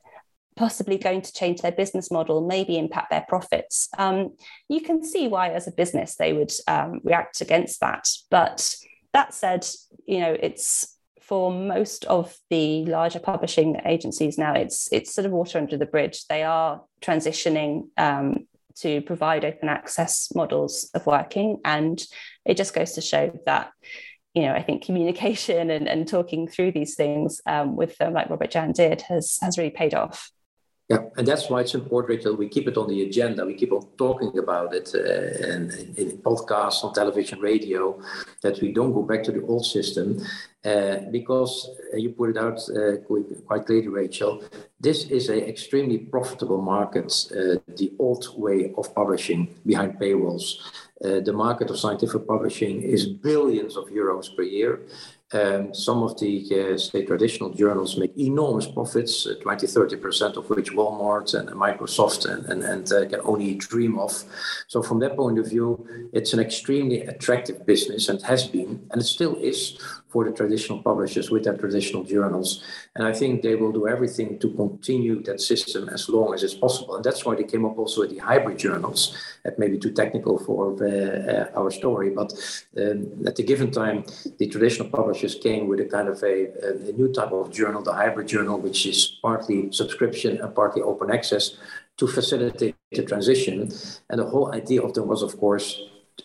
Speaker 2: possibly going to change their business model, maybe impact their profits. Um, you can see why, as a business, they would um, react against that. But that said, you know, it's for most of the larger publishing agencies now, it's it's sort of water under the bridge. They are transitioning um, to provide open access models of working, and it just goes to show that you know I think communication and, and talking through these things um, with them, like Robert Jan did, has has really paid off.
Speaker 3: Yeah, and that's why it's important, that we keep it on the agenda. We keep on talking about it uh, and in, in podcasts, on television, radio, that we don't go back to the old system. Uh, because uh, you put it out uh, quite clearly, Rachel, this is an extremely profitable market, uh, the old way of publishing behind paywalls. Uh, the market of scientific publishing is billions of euros per year. Um, some of the, uh, say, traditional journals make enormous profits, uh, 20, 30% of which Walmart and Microsoft and, and, and uh, can only dream of. So, from that point of view, it's an extremely attractive business and has been, and it still is for the traditional publishers with their traditional journals. And I think they will do everything to continue that system as long as it's possible. And that's why they came up also with the hybrid journals. That may be too technical for uh, uh, our story, but um, at the given time, the traditional publishers came with a kind of a, a new type of journal, the hybrid journal, which is partly subscription and partly open access to facilitate the transition. And the whole idea of them was, of course,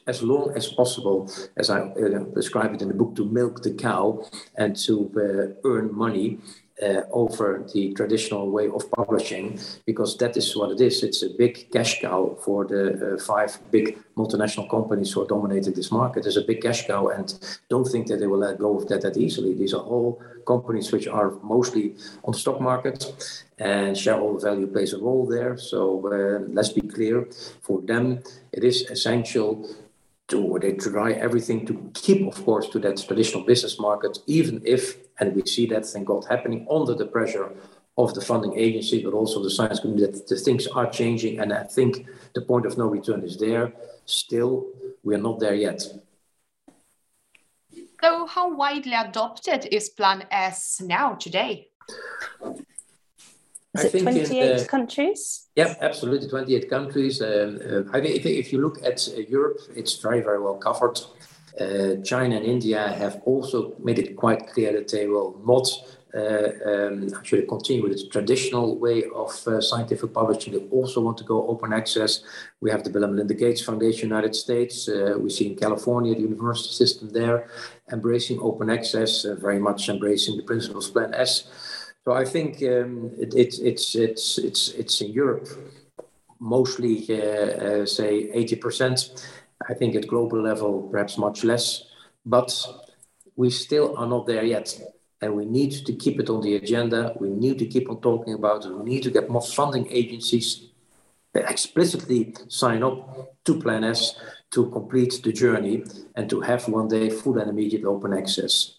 Speaker 3: as long as possible, as I uh, describe it in the book, to milk the cow and to uh, earn money uh, over the traditional way of publishing, because that is what it is. It's a big cash cow for the uh, five big multinational companies who are dominating this market. It's a big cash cow, and don't think that they will let go of that that easily. These are all companies which are mostly on the stock market, and shareholder value plays a role there. So uh, let's be clear: for them, it is essential to they try everything to keep, of course, to that traditional business market, even if, and we see that, thank God, happening under the pressure of the funding agency, but also the science community, that the things are changing. And I think the point of no return is there. Still, we are not there yet.
Speaker 4: So, how widely adopted is Plan S now today?
Speaker 2: Is I it 28 in, countries?
Speaker 3: Yeah, absolutely, 28 countries. Um, uh, I think if you look at uh, Europe, it's very, very well covered. Uh, China and India have also made it quite clear that they will not uh, um, actually continue with its traditional way of uh, scientific publishing. They also want to go open access. We have the Bill and Melinda Gates Foundation, United States. Uh, we see in California the university system there embracing open access, very much embracing the principles Plan S. So I think um, it, it, it's it's it's it's in Europe mostly uh, uh, say 80%. I think at global level perhaps much less, but we still are not there yet. And we need to keep it on the agenda. We need to keep on talking about it. We need to get more funding agencies explicitly sign up to Plan S to complete the journey and to have one day full and immediate open access.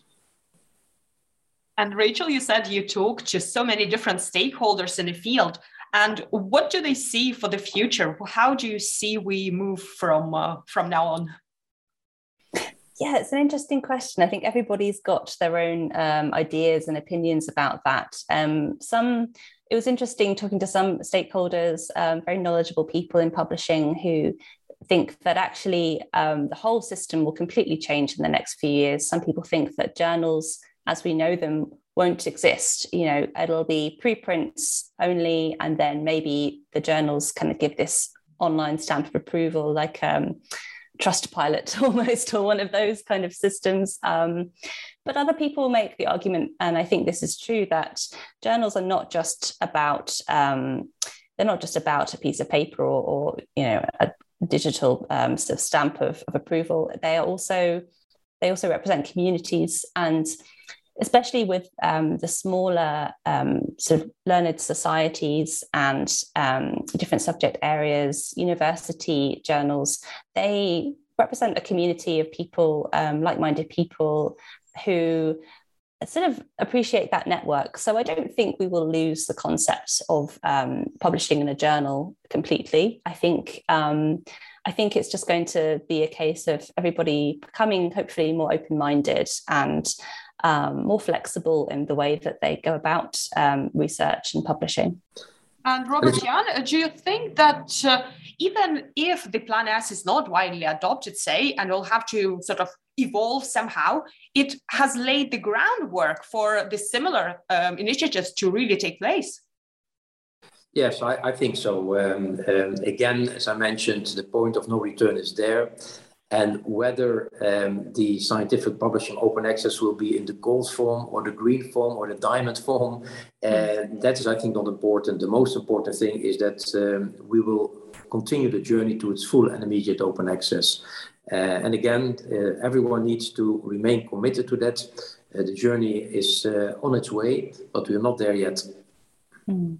Speaker 4: And Rachel, you said you talk to so many different stakeholders in the field. And what do they see for the future? How do you see we move from uh, from now on?
Speaker 2: Yeah, it's an interesting question. I think everybody's got their own um, ideas and opinions about that. Um, some, it was interesting talking to some stakeholders, um, very knowledgeable people in publishing who think that actually um, the whole system will completely change in the next few years. Some people think that journals as we know them won't exist. You know, it'll be preprints only, and then maybe the journals kind of give this online stamp of approval, like um, Trustpilot almost, or one of those kind of systems. Um, but other people make the argument, and I think this is true, that journals are not just about um, they're not just about a piece of paper or, or you know a digital um, sort of stamp of, of approval. They are also they also represent communities and especially with um, the smaller um, sort of learned societies and um, different subject areas, university journals, they represent a community of people, um, like minded people who sort of appreciate that network. So I don't think we will lose the concept of um, publishing in a journal completely. I think. I think it's just going to be a case of everybody becoming hopefully more open minded and um, more flexible in the way that they go about um, research and publishing.
Speaker 4: And Robert Jan, do you think that uh, even if the Plan S is not widely adopted, say, and we'll have to sort of evolve somehow, it has laid the groundwork for the similar um, initiatives to really take place.
Speaker 3: Yes, I, I think so. Um, um, again, as I mentioned, the point of no return is there. And whether um, the scientific publishing open access will be in the gold form or the green form or the diamond form, uh, that is, I think, not important. The most important thing is that um, we will continue the journey to its full and immediate open access. Uh, and again, uh, everyone needs to remain committed to that. Uh, the journey is uh, on its way, but we're not there yet.
Speaker 2: Mm.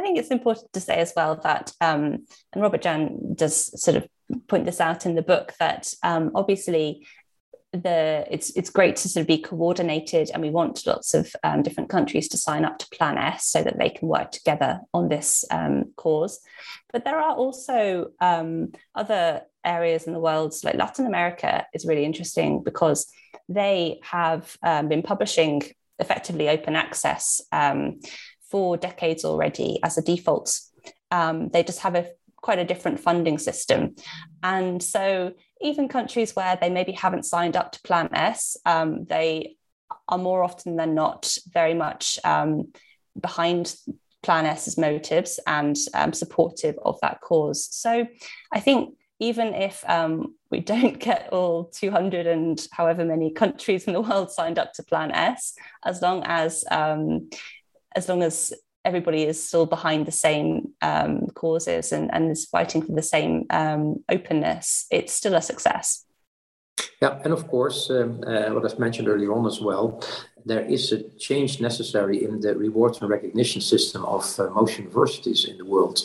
Speaker 2: I think it's important to say as well that, um, and Robert Jan does sort of point this out in the book, that um, obviously the it's it's great to sort of be coordinated and we want lots of um, different countries to sign up to plan s so that they can work together on this um, cause. But there are also um, other areas in the world like latin america is really interesting because they have um, been publishing effectively open access um, for decades already as a default. Um, they just have a quite a different funding system. And so even countries where they maybe haven't signed up to Plan S, um, they are more often than not very much um, behind Plan S's motives and um, supportive of that cause. So I think even if um, we don't get all 200 and however many countries in the world signed up to Plan S, as long as um, as long as everybody is still behind the same um, causes and, and is fighting for the same um, openness, it's still a success.
Speaker 3: Yeah, and of course, um, uh, what I've mentioned earlier on as well, there is a change necessary in the rewards and recognition system of uh, most universities in the world.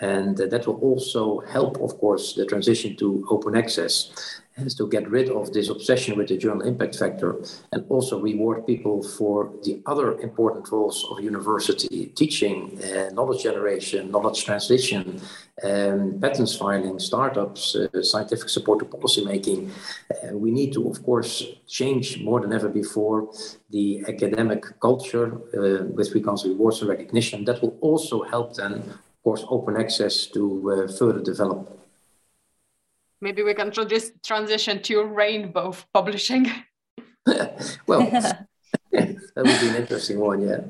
Speaker 3: And uh, that will also help, of course, the transition to open access is to get rid of this obsession with the journal impact factor and also reward people for the other important roles of university teaching, uh, knowledge generation, knowledge transition, um, patents filing, startups, uh, scientific support to policymaking. Uh, we need to, of course, change more than ever before the academic culture uh, with regards to rewards and recognition. That will also help then, of course, open access to uh, further develop
Speaker 4: maybe we can just transition to rainbow publishing.
Speaker 3: well, that would be an interesting one, yeah.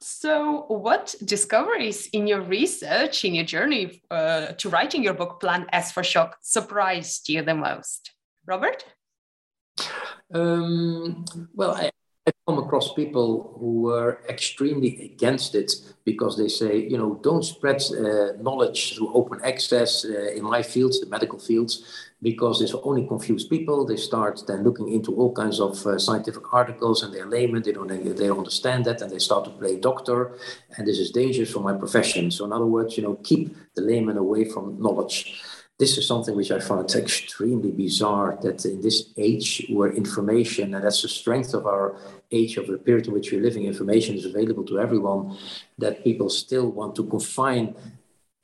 Speaker 4: So, what discoveries in your research, in your journey uh, to writing your book, Plan S for Shock, surprised you the most? Robert?
Speaker 3: Um, well, I, I come across people who were extremely against it because they say, you know, don't spread uh, knowledge through open access uh, in my fields, the medical fields, because this only confuse people. They start then looking into all kinds of uh, scientific articles and they're laymen, they don't, they don't understand that, and they start to play doctor, and this is dangerous for my profession. So, in other words, you know, keep the layman away from knowledge this is something which I find extremely bizarre that in this age where information, and that's the strength of our age of the period in which we're living, information is available to everyone, that people still want to confine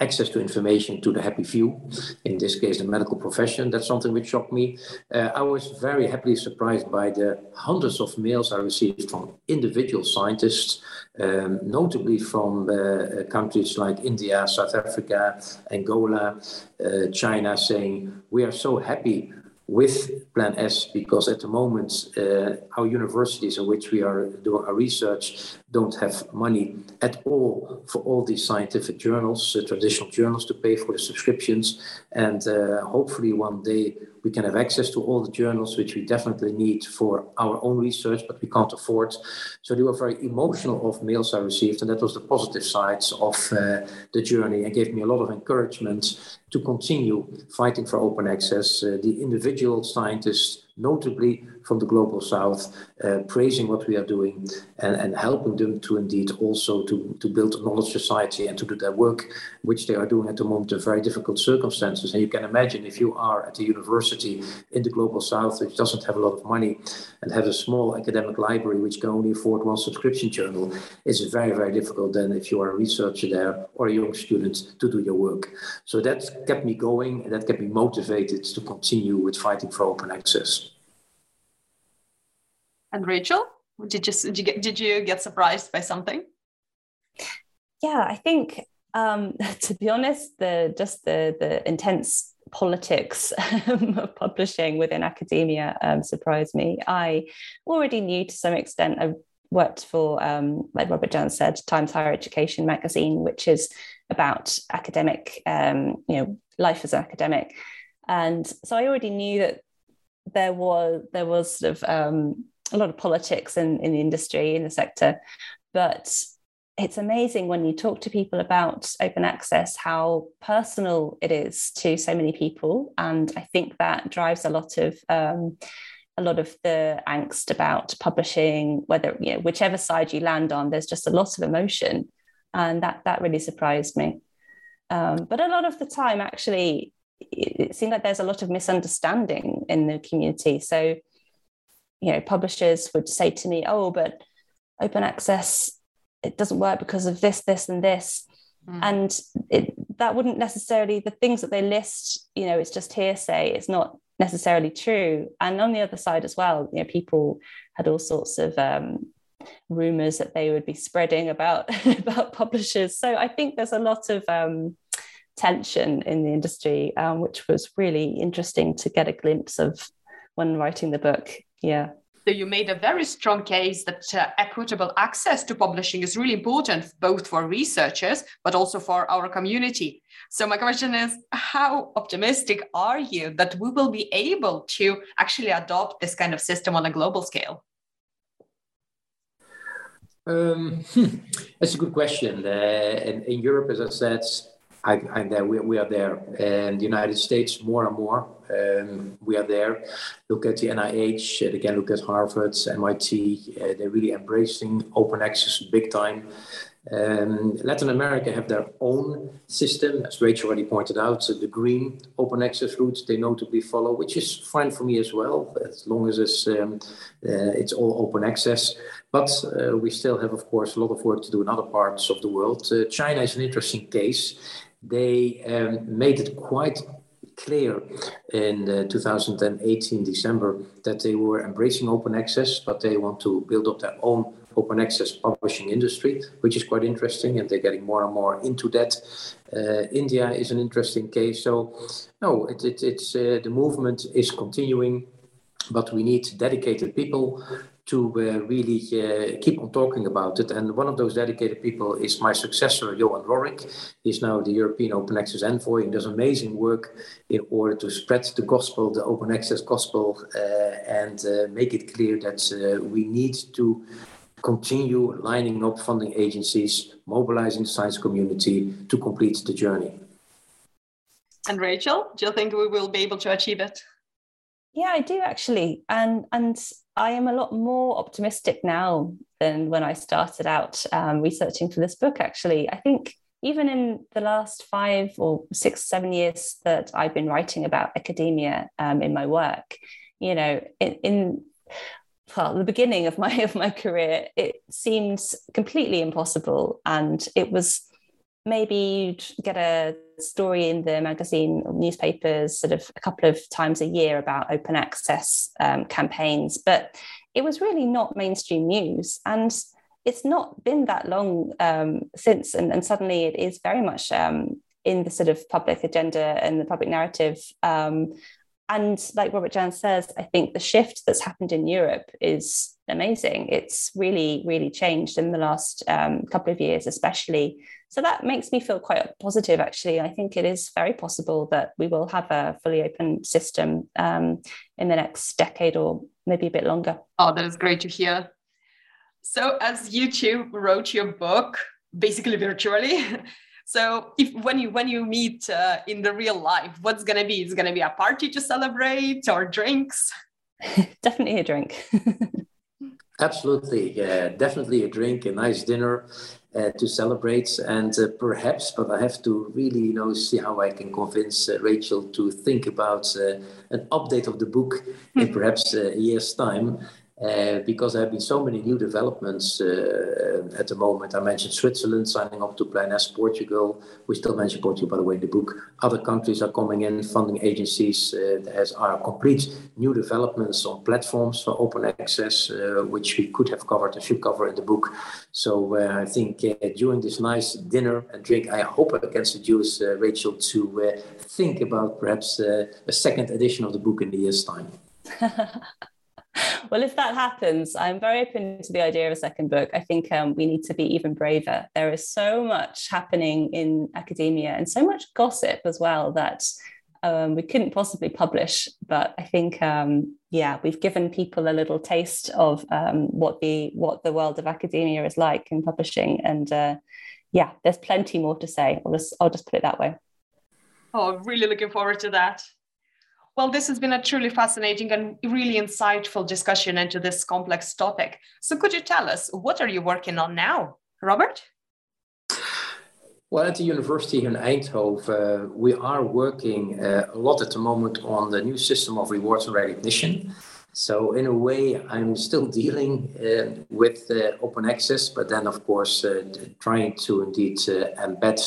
Speaker 3: access to information to the happy few, in this case, the medical profession. That's something which shocked me. Uh, I was very happily surprised by the hundreds of mails I received from individual scientists, um, notably from uh, countries like India, South Africa, Angola, uh, China, saying, We are so happy with Plan S because at the moment uh, our universities in which we are doing our research don't have money at all for all these scientific journals, uh, traditional journals to pay for the subscriptions. And uh, hopefully one day we can have access to all the journals, which we definitely need for our own research, but we can't afford. So they were very emotional of mails I received, and that was the positive sides of uh, the journey and gave me a lot of encouragement to continue fighting for open access. Uh, the individual scientists notably from the global south, uh, praising what we are doing and, and helping them to indeed also to, to build a knowledge society and to do their work, which they are doing at the moment in very difficult circumstances. And you can imagine if you are at a university in the global south, which doesn't have a lot of money and have a small academic library, which can only afford one subscription journal, it's very, very difficult then if you are a researcher there or a young student to do your work. So that kept me going and that kept me motivated to continue with fighting for open access.
Speaker 4: And Rachel, did you did you get, did you get surprised by something?
Speaker 2: Yeah, I think um, to be honest, the just the the intense politics of publishing within academia um, surprised me. I already knew to some extent. I worked for, um, like Robert Jan said, Times Higher Education magazine, which is about academic, um, you know, life as an academic, and so I already knew that there was there was sort of um, a lot of politics in, in the industry in the sector, but it's amazing when you talk to people about open access how personal it is to so many people. And i think that drives a lot of um, a lot of the angst about publishing whether you know whichever side you land on there's just a lot of emotion. And that that really surprised me. Um, but a lot of the time actually it seemed like there's a lot of misunderstanding in the community. So you know publishers would say to me oh but open access it doesn't work because of this this and this. Mm. and it, that wouldn't necessarily the things that they list you know it's just hearsay it's not necessarily true. And on the other side as well you know people had all sorts of um, rumors that they would be spreading about about publishers. So i think there's a lot of um, tension in the industry um, which was really interesting to get a glimpse of when writing the book yeah
Speaker 4: so you made a very strong case that uh, equitable access to publishing is really important, both for researchers, but also for our community. So my question is, how optimistic are you that we will be able to actually adopt this kind of system on a global scale?
Speaker 3: Um, that's a good question. Uh, in, in Europe, as I said, I, am there. We, we, are there, and the United States more and more. Um, we are there. Look at the NIH. Again, look at Harvard, MIT. Uh, they're really embracing open access big time. Um, Latin America have their own system, as Rachel already pointed out. So the green open access route they notably follow, which is fine for me as well, as long as it's, um, uh, it's all open access. But uh, we still have, of course, a lot of work to do in other parts of the world. Uh, China is an interesting case they um, made it quite clear in uh, 2018 December that they were embracing open access, but they want to build up their own open access publishing industry, which is quite interesting, and they're getting more and more into that. Uh, India is an interesting case. So, no, it, it, it's uh, the movement is continuing, but we need dedicated people to uh, really uh, keep on talking about it. And one of those dedicated people is my successor, Johan Rooryck. He's now the European Open Access Envoy and does amazing work in order to spread the gospel, the open access gospel, uh, and uh, make it clear that uh, we need to continue lining up funding agencies, mobilizing the science community to complete the journey.
Speaker 4: And Rachel, do you think we will be able to achieve it?
Speaker 2: Yeah, I do actually, and and I am a lot more optimistic now than when I started out um, researching for this book. Actually, I think even in the last five or six, seven years that I've been writing about academia um, in my work, you know, in, in well, the beginning of my of my career, it seemed completely impossible, and it was maybe you'd get a story in the magazine newspapers sort of a couple of times a year about open access um, campaigns, but it was really not mainstream news. And it's not been that long um, since, and, and, suddenly it is very much um, in the sort of public agenda and the public narrative. Um, and like Robert Jan says, I think the shift that's happened in Europe is amazing. It's really, really changed in the last um, couple of years, especially so that makes me feel quite positive, actually. I think it is very possible that we will have a fully open system um, in the next decade or maybe a bit longer.
Speaker 4: Oh, that is great to hear. So, as you two wrote your book basically virtually, so if when you when you meet uh, in the real life, what's gonna be? Is gonna be a party to celebrate or drinks?
Speaker 2: Definitely a drink.
Speaker 3: Absolutely, yeah, definitely a drink, a nice dinner, uh, to celebrate. And uh, perhaps, but I have to really, you know, see how I can convince uh, Rachel to think about uh, an update of the book in hmm. perhaps uh, a year's time. Uh, because there have been so many new developments uh, at the moment. I mentioned Switzerland signing up to Plan S, Portugal. We still mention Portugal, by the way, in the book. Other countries are coming in, funding agencies. Uh, there are complete new developments on platforms for open access, which we could have covered and should cover in the book. So I think during this nice dinner and drink, I hope I can seduce Rachel to think about perhaps a second edition of the book in the year's time.
Speaker 2: well, if that happens, I'm very open to the idea of a second book. I think um, we need to be even braver. There is so much happening in academia and so much gossip as well that um, we couldn't possibly publish. But I think, um, yeah, we've given people a little taste of um, what the what the world of academia is like in publishing, and uh, yeah, there's plenty more to say. I'll just I'll just put it that way.
Speaker 4: Oh, really looking forward to that. Well, this has been a truly fascinating and really insightful discussion into this complex topic. So, could you tell us what are you working on now, Robert?
Speaker 3: Well, at the university in Eindhoven, uh, we are working uh, a lot at the moment on the new system of rewards and recognition. So, in a way, I'm still dealing uh, with uh, open access, but then, of course, uh, trying to indeed uh, embed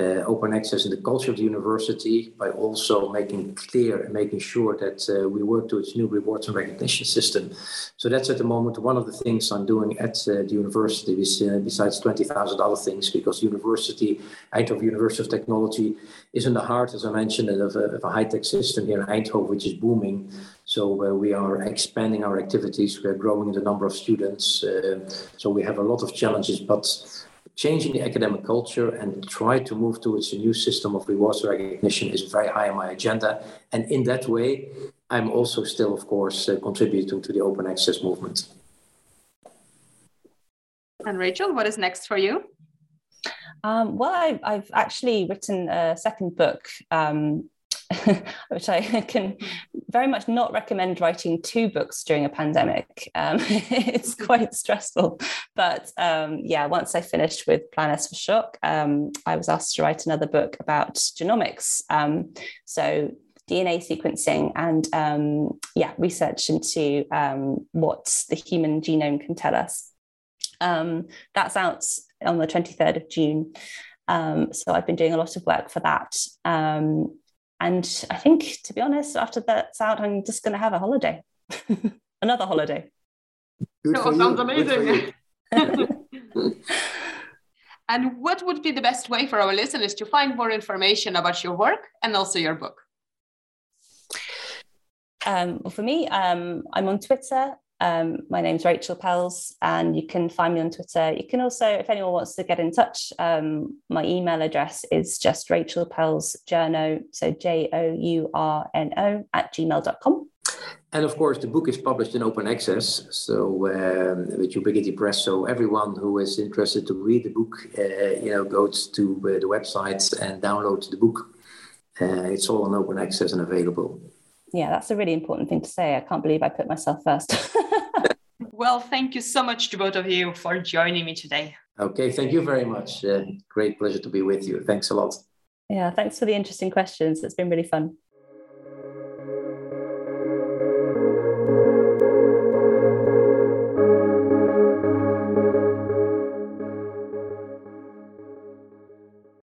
Speaker 3: open access in the culture of the university by also making clear and making sure that uh, we work to its new rewards and recognition system. So that's at the moment one of the things I'm doing at uh, the university, besides 20,000 other things, because university, Eindhoven University of Technology, is in the heart, as I mentioned, of a, a high-tech system here in Eindhoven, which is booming. So uh, we are expanding our activities. We are growing in the number of students. Uh, so we have a lot of challenges, but changing the academic culture and try to move towards a new system of rewards recognition is very high on my agenda. And in that way, I'm also still, of course, uh, contributing to the open access movement.
Speaker 4: And Rachel, what is next for you?
Speaker 2: Um, well, I've, I've, actually written a second book um, which I can very much not recommend writing two books during a pandemic. Um, it's quite stressful. But um, yeah, once I finished with Plan S for Shock, um, I was asked to write another book about genomics. Um, so DNA sequencing and um, yeah, research into um, what the human genome can tell us. that's out on the 23rd of June. Um, so I've been doing a lot of work for that. Um, and I think, to be honest, after that's out, I'm just going to have a holiday, another holiday.
Speaker 4: Good no, sounds amazing. and what would be the best way for our listeners to find more information about your work and also your book?
Speaker 2: Um, well, for me, um, I'm on Twitter um, my name's Rachel Pells, and you can find me on Twitter. You can also, if anyone wants to get in touch, um, my email address is just Rachel Pells Journo, so J O U R N O at gmail.com.
Speaker 3: And of course, the book is published in open access, so um, with Ubiquity Press. So everyone who is interested to read the book, uh, you know, goes to uh, the website and downloads the book. Uh, it's all on open access and available
Speaker 2: yeah, that's a really important thing to say. I can't believe I put myself first.
Speaker 4: well, thank you so much to both of you for joining me today.
Speaker 3: Okay, thank you very much. Uh, great pleasure to be with you. Thanks a lot.
Speaker 2: Yeah, thanks for the interesting questions. It's been really fun.